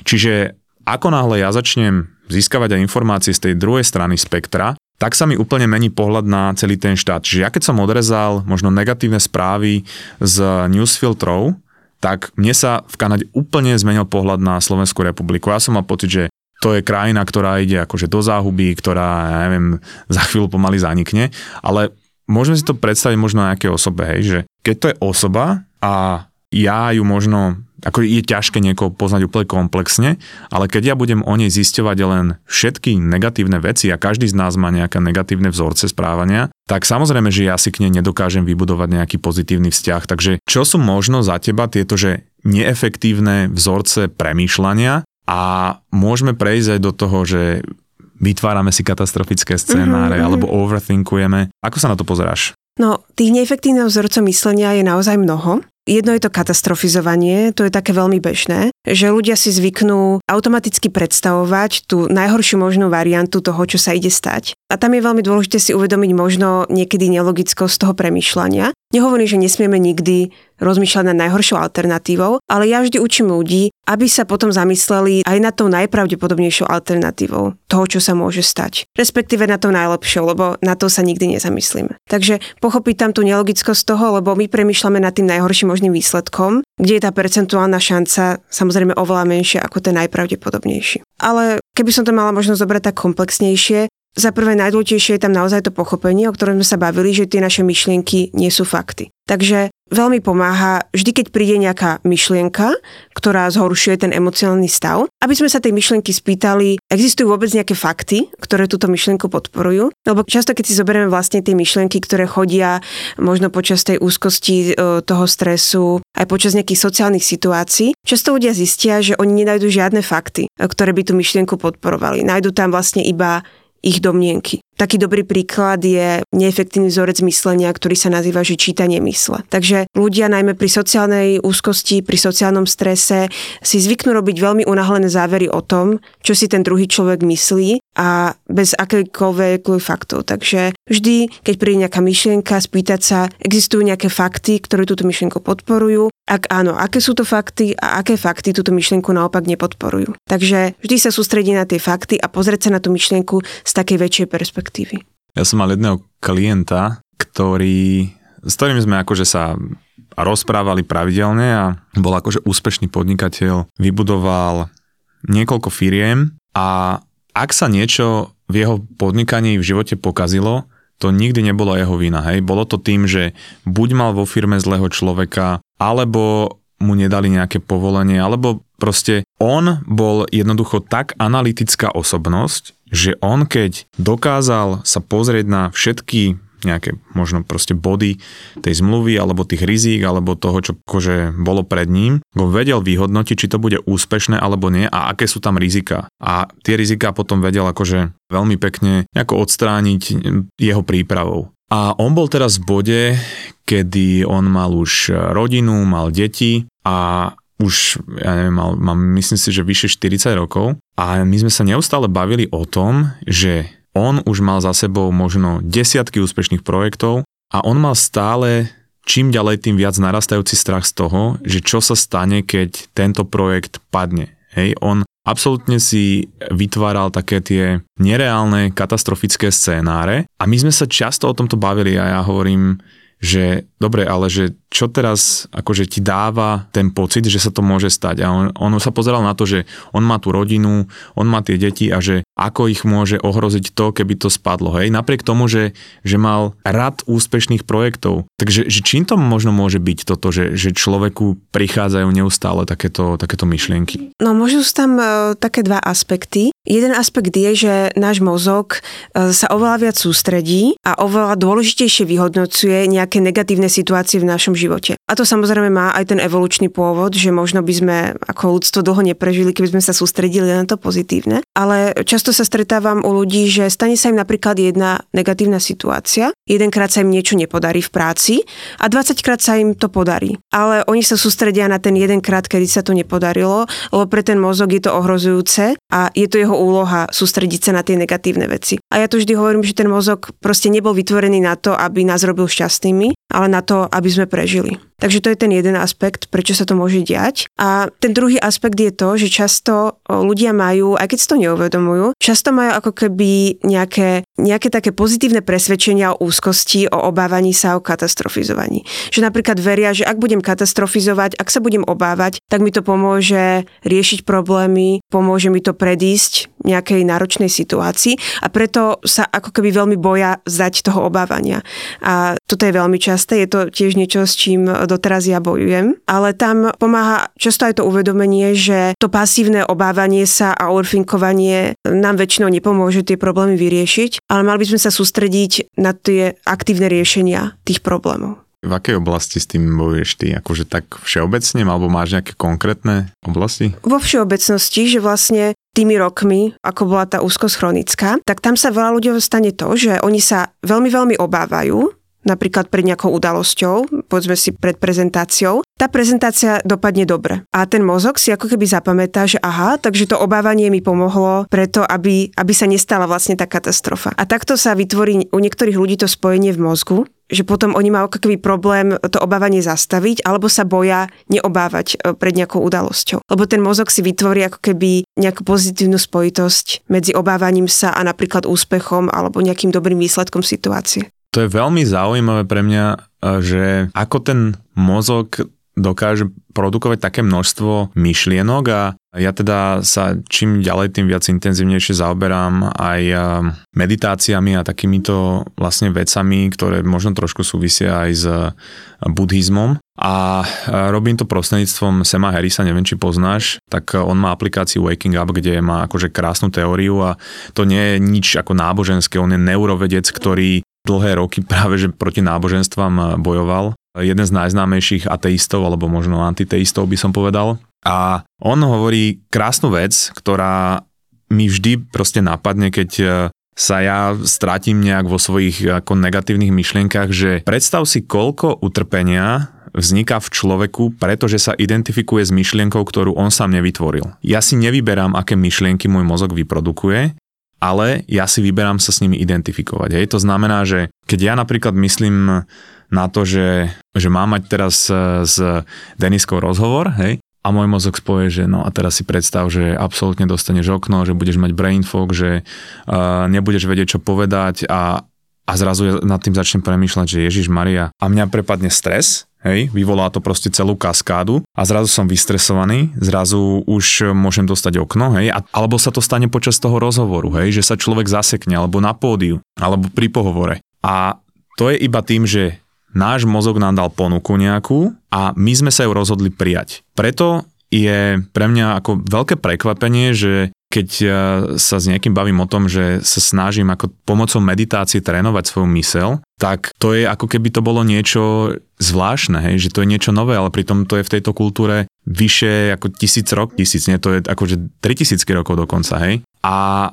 Čiže ako náhle ja začnem získavať aj informácie z tej druhej strany spektra, tak sa mi úplne mení pohľad na celý ten štát. Čiže ja keď som odrezal možno negatívne správy z newsfiltrov, tak mne sa v Kanade úplne zmenil pohľad na Slovenskú republiku. Ja som mal pocit, že to je krajina, ktorá ide akože do záhuby, ktorá, ja neviem, <laughs> za chvíľu pomaly zanikne, ale môžeme si to predstaviť možno na nejaké osobe, hej, že keď to je osoba a ja ju možno, ako je ťažké niekoho poznať úplne komplexne, ale keď ja budem o nej zisťovať len všetky negatívne veci a každý z nás má nejaké negatívne vzorce správania, tak samozrejme, že ja si k nej nedokážem vybudovať nejaký pozitívny vzťah. Takže čo sú možno za teba tieto, že neefektívne vzorce premýšľania a môžeme prejsť aj do toho, že vytvárame si katastrofické scénáre mm-hmm. alebo overthinkujeme. Ako sa na to pozeráš? No, tých neefektívnych vzorcov myslenia je naozaj mnoho. Jedno je to katastrofizovanie, to je také veľmi bežné, že ľudia si zvyknú automaticky predstavovať tú najhoršiu možnú variantu toho, čo sa ide stať. A tam je veľmi dôležité si uvedomiť možno niekedy nelogickosť toho premyšľania. Nehovorím, že nesmieme nikdy rozmýšľať nad najhoršou alternatívou, ale ja vždy učím ľudí, aby sa potom zamysleli aj nad tou najpravdepodobnejšou alternatívou toho, čo sa môže stať. Respektíve na tou najlepšou, lebo na to sa nikdy nezamyslíme. Takže pochopiť tam tú nelogickosť toho, lebo my premýšľame nad tým najhorším možným výsledkom, kde je tá percentuálna šanca samozrejme oveľa menšia ako ten najpravdepodobnejší. Ale keby som to mala možno zobrať tak komplexnejšie, za prvé najdôležitejšie je tam naozaj to pochopenie, o ktorom sme sa bavili, že tie naše myšlienky nie sú fakty. Takže veľmi pomáha vždy, keď príde nejaká myšlienka, ktorá zhoršuje ten emocionálny stav, aby sme sa tej myšlienky spýtali, existujú vôbec nejaké fakty, ktoré túto myšlienku podporujú. Lebo často, keď si zoberieme vlastne tie myšlienky, ktoré chodia možno počas tej úzkosti e, toho stresu, aj počas nejakých sociálnych situácií, často ľudia zistia, že oni nenajdu žiadne fakty, e, ktoré by tú myšlienku podporovali. Najdu tam vlastne iba ich domnienky. Taký dobrý príklad je neefektívny vzorec myslenia, ktorý sa nazýva, že čítanie mysle. Takže ľudia najmä pri sociálnej úzkosti, pri sociálnom strese si zvyknú robiť veľmi unáhlené závery o tom, čo si ten druhý človek myslí a bez akýkoľvek faktov. Takže vždy, keď príde nejaká myšlienka, spýtať sa, existujú nejaké fakty, ktoré túto myšlienku podporujú. Ak áno, aké sú to fakty a aké fakty túto myšlienku naopak nepodporujú. Takže vždy sa sústredí na tie fakty a pozrieť sa na tú myšlienku z takej väčšej perspektívy perspektívy. Ja som mal jedného klienta, ktorý, s ktorým sme akože sa rozprávali pravidelne a bol akože úspešný podnikateľ, vybudoval niekoľko firiem a ak sa niečo v jeho podnikaní v živote pokazilo, to nikdy nebolo jeho vina. Hej. Bolo to tým, že buď mal vo firme zlého človeka, alebo mu nedali nejaké povolenie, alebo proste on bol jednoducho tak analytická osobnosť, že on keď dokázal sa pozrieť na všetky nejaké možno proste body tej zmluvy alebo tých rizík alebo toho, čo akože bolo pred ním, go vedel vyhodnotiť, či to bude úspešné alebo nie a aké sú tam rizika. A tie rizika potom vedel akože veľmi pekne ako odstrániť jeho prípravou. A on bol teraz v bode, kedy on mal už rodinu, mal deti a už, ja neviem, mal, mám, myslím si, že vyše 40 rokov a my sme sa neustále bavili o tom, že on už mal za sebou možno desiatky úspešných projektov a on mal stále čím ďalej tým viac narastajúci strach z toho, že čo sa stane, keď tento projekt padne. Hej, on absolútne si vytváral také tie nereálne katastrofické scénáre a my sme sa často o tomto bavili a ja hovorím, že dobre, ale že čo teraz akože ti dáva ten pocit, že sa to môže stať. A on, on sa pozeral na to, že on má tú rodinu, on má tie deti a že ako ich môže ohroziť to, keby to spadlo. Hej? Napriek tomu, že, že mal rad úspešných projektov. Takže že čím to možno môže byť toto, že, že človeku prichádzajú neustále takéto, takéto myšlienky? No môžu sú tam uh, také dva aspekty. Jeden aspekt je, že náš mozog uh, sa oveľa viac sústredí a oveľa dôležitejšie vyhodnocuje nejaké negatívne situácie v našom živote. A to samozrejme má aj ten evolučný pôvod, že možno by sme ako ľudstvo dlho neprežili, keby sme sa sústredili na to pozitívne. Ale často sa stretávam u ľudí, že stane sa im napríklad jedna negatívna situácia, jedenkrát sa im niečo nepodarí v práci a 20 krát sa im to podarí. Ale oni sa sústredia na ten jedenkrát, kedy sa to nepodarilo, lebo pre ten mozog je to ohrozujúce a je to jeho úloha sústrediť sa na tie negatívne veci. A ja to vždy hovorím, že ten mozog proste nebol vytvorený na to, aby nás robil šťastnými, ale na to, aby sme prežili. Takže to je ten jeden aspekt, prečo sa to môže diať. A ten druhý aspekt je to, že často ľudia majú, aj keď si to neuvedomujú, často majú ako keby nejaké, nejaké také pozitívne presvedčenia o úzkosti, o obávaní sa, o katastrofizovaní. Že napríklad veria, že ak budem katastrofizovať, ak sa budem obávať, tak mi to pomôže riešiť problémy, pomôže mi to predísť nejakej náročnej situácii a preto sa ako keby veľmi boja zdať toho obávania. A toto je veľmi časté, je to tiež niečo, s čím doteraz ja bojujem, ale tam pomáha často aj to uvedomenie, že to pasívne obávanie sa a orfinkovanie nám väčšinou nepomôže tie problémy vyriešiť, ale mali by sme sa sústrediť na tie aktívne riešenia tých problémov. V akej oblasti s tým bojuješ ty? Akože tak všeobecne, alebo máš nejaké konkrétne oblasti? Vo všeobecnosti, že vlastne tými rokmi, ako bola tá úzkosť chronická, tak tam sa veľa ľudí stane to, že oni sa veľmi, veľmi obávajú napríklad pred nejakou udalosťou, povedzme si pred prezentáciou, tá prezentácia dopadne dobre. A ten mozog si ako keby zapamätá, že aha, takže to obávanie mi pomohlo preto, aby, aby sa nestala vlastne tá katastrofa. A takto sa vytvorí u niektorých ľudí to spojenie v mozgu, že potom oni majú ako keby problém to obávanie zastaviť, alebo sa boja neobávať e, pred nejakou udalosťou. Lebo ten mozog si vytvorí ako keby nejakú pozitívnu spojitosť medzi obávaním sa a napríklad úspechom alebo nejakým dobrým výsledkom situácie. To je veľmi zaujímavé pre mňa, e, že ako ten mozog dokáže produkovať také množstvo myšlienok a ja teda sa čím ďalej tým viac intenzívnejšie zaoberám aj e, meditáciami a takýmito vlastne vecami, ktoré možno trošku súvisia aj s buddhizmom. A e, robím to prostredníctvom Sema Harrisa, neviem či poznáš, tak on má aplikáciu Waking Up, kde má akože krásnu teóriu a to nie je nič ako náboženské, on je neurovedec, ktorý dlhé roky <laughs> práve že proti náboženstvám bojoval. Jeden z najznámejších ateistov, alebo možno antiteistov by som povedal. A on hovorí krásnu vec, ktorá mi vždy proste napadne, keď e, sa ja stratím nejak vo svojich ako negatívnych myšlienkach, že predstav si, koľko utrpenia vzniká v človeku, pretože sa identifikuje s myšlienkou, ktorú on sám nevytvoril. Ja si nevyberám, aké myšlienky môj mozog vyprodukuje, ale ja si vyberám sa s nimi identifikovať. Hej. To znamená, že keď ja napríklad myslím na to, že, že mám mať teraz e, s Deniskou rozhovor, hej, a môj mozog spoje, že no a teraz si predstav, že absolútne dostaneš okno, že budeš mať brain fog, že uh, nebudeš vedieť, čo povedať a, a zrazu nad tým začnem premýšľať, že Ježiš Maria a mňa prepadne stres, hej, vyvolá to proste celú kaskádu a zrazu som vystresovaný, zrazu už môžem dostať okno, hej, a, alebo sa to stane počas toho rozhovoru, hej, že sa človek zasekne, alebo na pódiu, alebo pri pohovore. A to je iba tým, že náš mozog nám dal ponuku nejakú a my sme sa ju rozhodli prijať. Preto je pre mňa ako veľké prekvapenie, že keď sa s niekým bavím o tom, že sa snažím ako pomocou meditácie trénovať svoju mysel, tak to je ako keby to bolo niečo zvláštne, hej, že to je niečo nové, ale pritom to je v tejto kultúre vyše ako tisíc rok, tisíc, nie, to je akože 3000 rokov dokonca, hej. A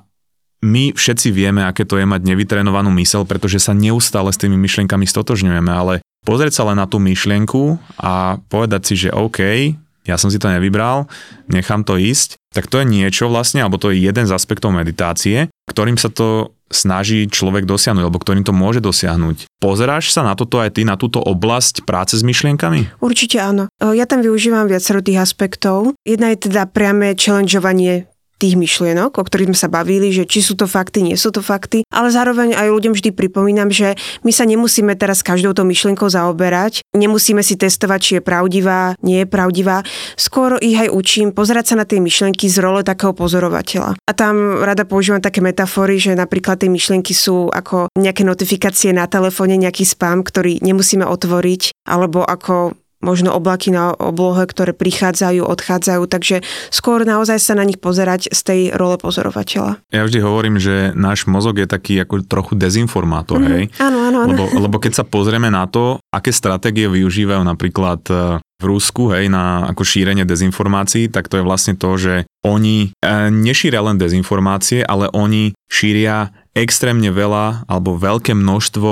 my všetci vieme, aké to je mať nevytrenovanú mysel, pretože sa neustále s tými myšlienkami stotožňujeme, ale pozrieť sa len na tú myšlienku a povedať si, že OK, ja som si to nevybral, nechám to ísť, tak to je niečo vlastne, alebo to je jeden z aspektov meditácie, ktorým sa to snaží človek dosiahnuť, alebo ktorým to môže dosiahnuť. Pozeráš sa na toto aj ty, na túto oblasť práce s myšlienkami? Určite áno. Ja tam využívam viacero tých aspektov. Jedna je teda priame challengeovanie tých myšlienok, o ktorých sme sa bavili, že či sú to fakty, nie sú to fakty, ale zároveň aj ľuďom vždy pripomínam, že my sa nemusíme teraz každou tou myšlienkou zaoberať, nemusíme si testovať, či je pravdivá, nie je pravdivá. Skôr ich aj učím pozerať sa na tie myšlienky z role takého pozorovateľa. A tam rada používam také metafory, že napríklad tie myšlienky sú ako nejaké notifikácie na telefóne, nejaký spam, ktorý nemusíme otvoriť, alebo ako možno oblaky na oblohe, ktoré prichádzajú, odchádzajú, takže skôr naozaj sa na nich pozerať z tej role pozorovateľa. Ja vždy hovorím, že náš mozog je taký ako trochu dezinformátor, mm, hej? Áno, áno, áno. Lebo, lebo keď sa pozrieme na to, aké stratégie využívajú napríklad e, v Rusku, hej, na ako šírenie dezinformácií, tak to je vlastne to, že oni e, nešíria len dezinformácie, ale oni šíria extrémne veľa alebo veľké množstvo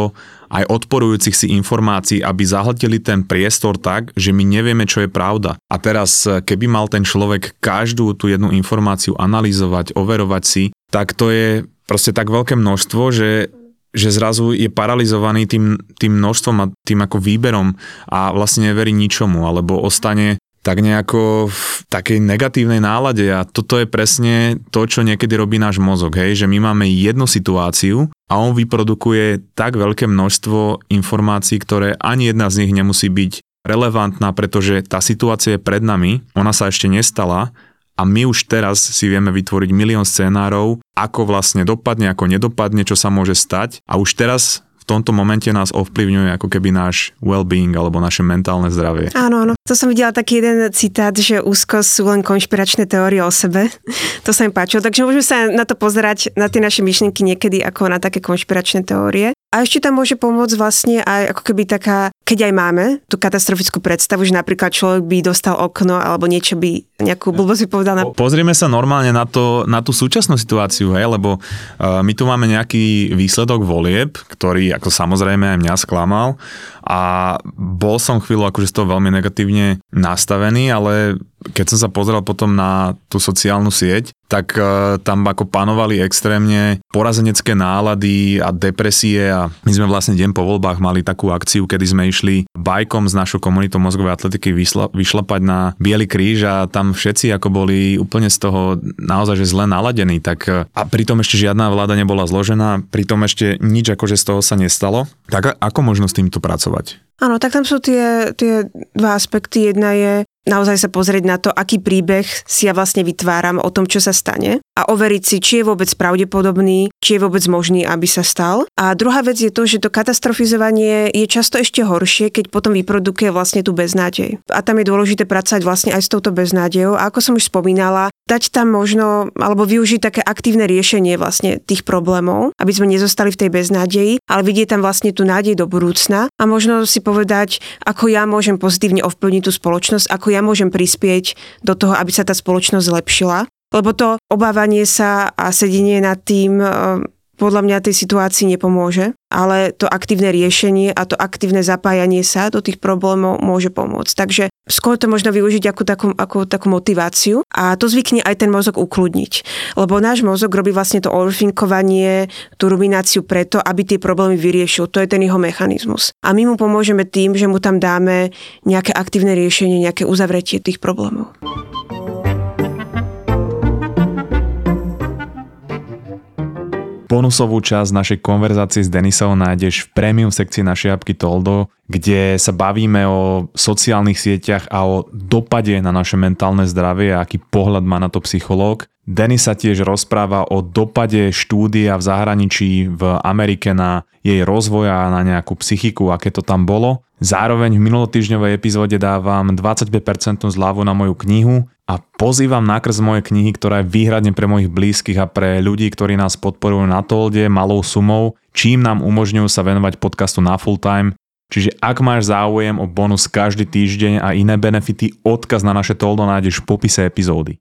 aj odporujúcich si informácií, aby zahltili ten priestor tak, že my nevieme, čo je pravda. A teraz, keby mal ten človek každú tú jednu informáciu analyzovať, overovať si, tak to je proste tak veľké množstvo, že že zrazu je paralizovaný tým, tým množstvom a tým ako výberom a vlastne neverí ničomu, alebo ostane tak nejako v takej negatívnej nálade. A toto je presne to, čo niekedy robí náš mozog, hej, že my máme jednu situáciu a on vyprodukuje tak veľké množstvo informácií, ktoré ani jedna z nich nemusí byť relevantná, pretože tá situácia je pred nami, ona sa ešte nestala a my už teraz si vieme vytvoriť milión scénárov, ako vlastne dopadne, ako nedopadne, čo sa môže stať. A už teraz v tomto momente nás ovplyvňuje ako keby náš well-being alebo naše mentálne zdravie. Áno, áno. To som videla taký jeden citát, že úzko sú len konšpiračné teórie o sebe. <laughs> to sa mi páčilo. Takže môžeme sa na to pozerať, na tie naše myšlienky niekedy ako na také konšpiračné teórie. A ešte tam môže pomôcť vlastne aj ako keby taká, keď aj máme tú katastrofickú predstavu, že napríklad človek by dostal okno alebo niečo by, nejakú blbosť povedal. Na... Pozrieme sa normálne na, to, na tú súčasnú situáciu, hej, lebo uh, my tu máme nejaký výsledok volieb, ktorý ako samozrejme aj mňa sklamal a bol som chvíľu akože z toho veľmi negatívne nastavený, ale keď som sa pozrel potom na tú sociálnu sieť, tak uh, tam ako panovali extrémne porazenecké nálady a depresie a my sme vlastne deň po voľbách mali takú akciu, kedy sme išli bajkom s našou komunitou mozgovej atletiky vyšla, vyšlapať na Biely kríž a tam všetci ako boli úplne z toho naozaj že zle naladení. Tak, uh, a pritom ešte žiadna vláda nebola zložená, pritom ešte nič akože z toho sa nestalo. Tak ako možno s týmto pracovať? Áno, tak tam sú tie, tie dva aspekty. Jedna je naozaj sa pozrieť na to, aký príbeh si ja vlastne vytváram o tom, čo sa stane a overiť si, či je vôbec pravdepodobný, či je vôbec možný, aby sa stal. A druhá vec je to, že to katastrofizovanie je často ešte horšie, keď potom vyprodukuje vlastne tú beznádej. A tam je dôležité pracovať vlastne aj s touto beznádejou. A ako som už spomínala, dať tam možno, alebo využiť také aktívne riešenie vlastne tých problémov, aby sme nezostali v tej beznádeji, ale vidieť tam vlastne tú nádej do budúcna a možno si povedať, ako ja môžem pozitívne ovplyvniť tú spoločnosť, ako ja môžem prispieť do toho, aby sa tá spoločnosť zlepšila. Lebo to obávanie sa a sedenie nad tým podľa mňa tej situácii nepomôže, ale to aktívne riešenie a to aktívne zapájanie sa do tých problémov môže pomôcť. Takže skôr to možno využiť ako takú, ako takú motiváciu a to zvykne aj ten mozog ukludniť. Lebo náš mozog robí vlastne to overthinkovanie, tú rumináciu preto, aby tie problémy vyriešil. To je ten jeho mechanizmus. A my mu pomôžeme tým, že mu tam dáme nejaké aktívne riešenie, nejaké uzavretie tých problémov. Bonusovú časť našej konverzácie s Denisou nájdeš v premium sekcii našej apky Toldo, kde sa bavíme o sociálnych sieťach a o dopade na naše mentálne zdravie a aký pohľad má na to psychológ. Denis sa tiež rozpráva o dopade štúdia v zahraničí v Amerike na jej rozvoja a na nejakú psychiku, aké to tam bolo. Zároveň v minulotýždňovej epizóde dávam 25% zľavu na moju knihu a pozývam nákrz mojej knihy, ktorá je výhradne pre mojich blízkych a pre ľudí, ktorí nás podporujú na Tolde malou sumou, čím nám umožňujú sa venovať podcastu na full time. Čiže ak máš záujem o bonus každý týždeň a iné benefity, odkaz na naše Toldo nájdeš v popise epizódy.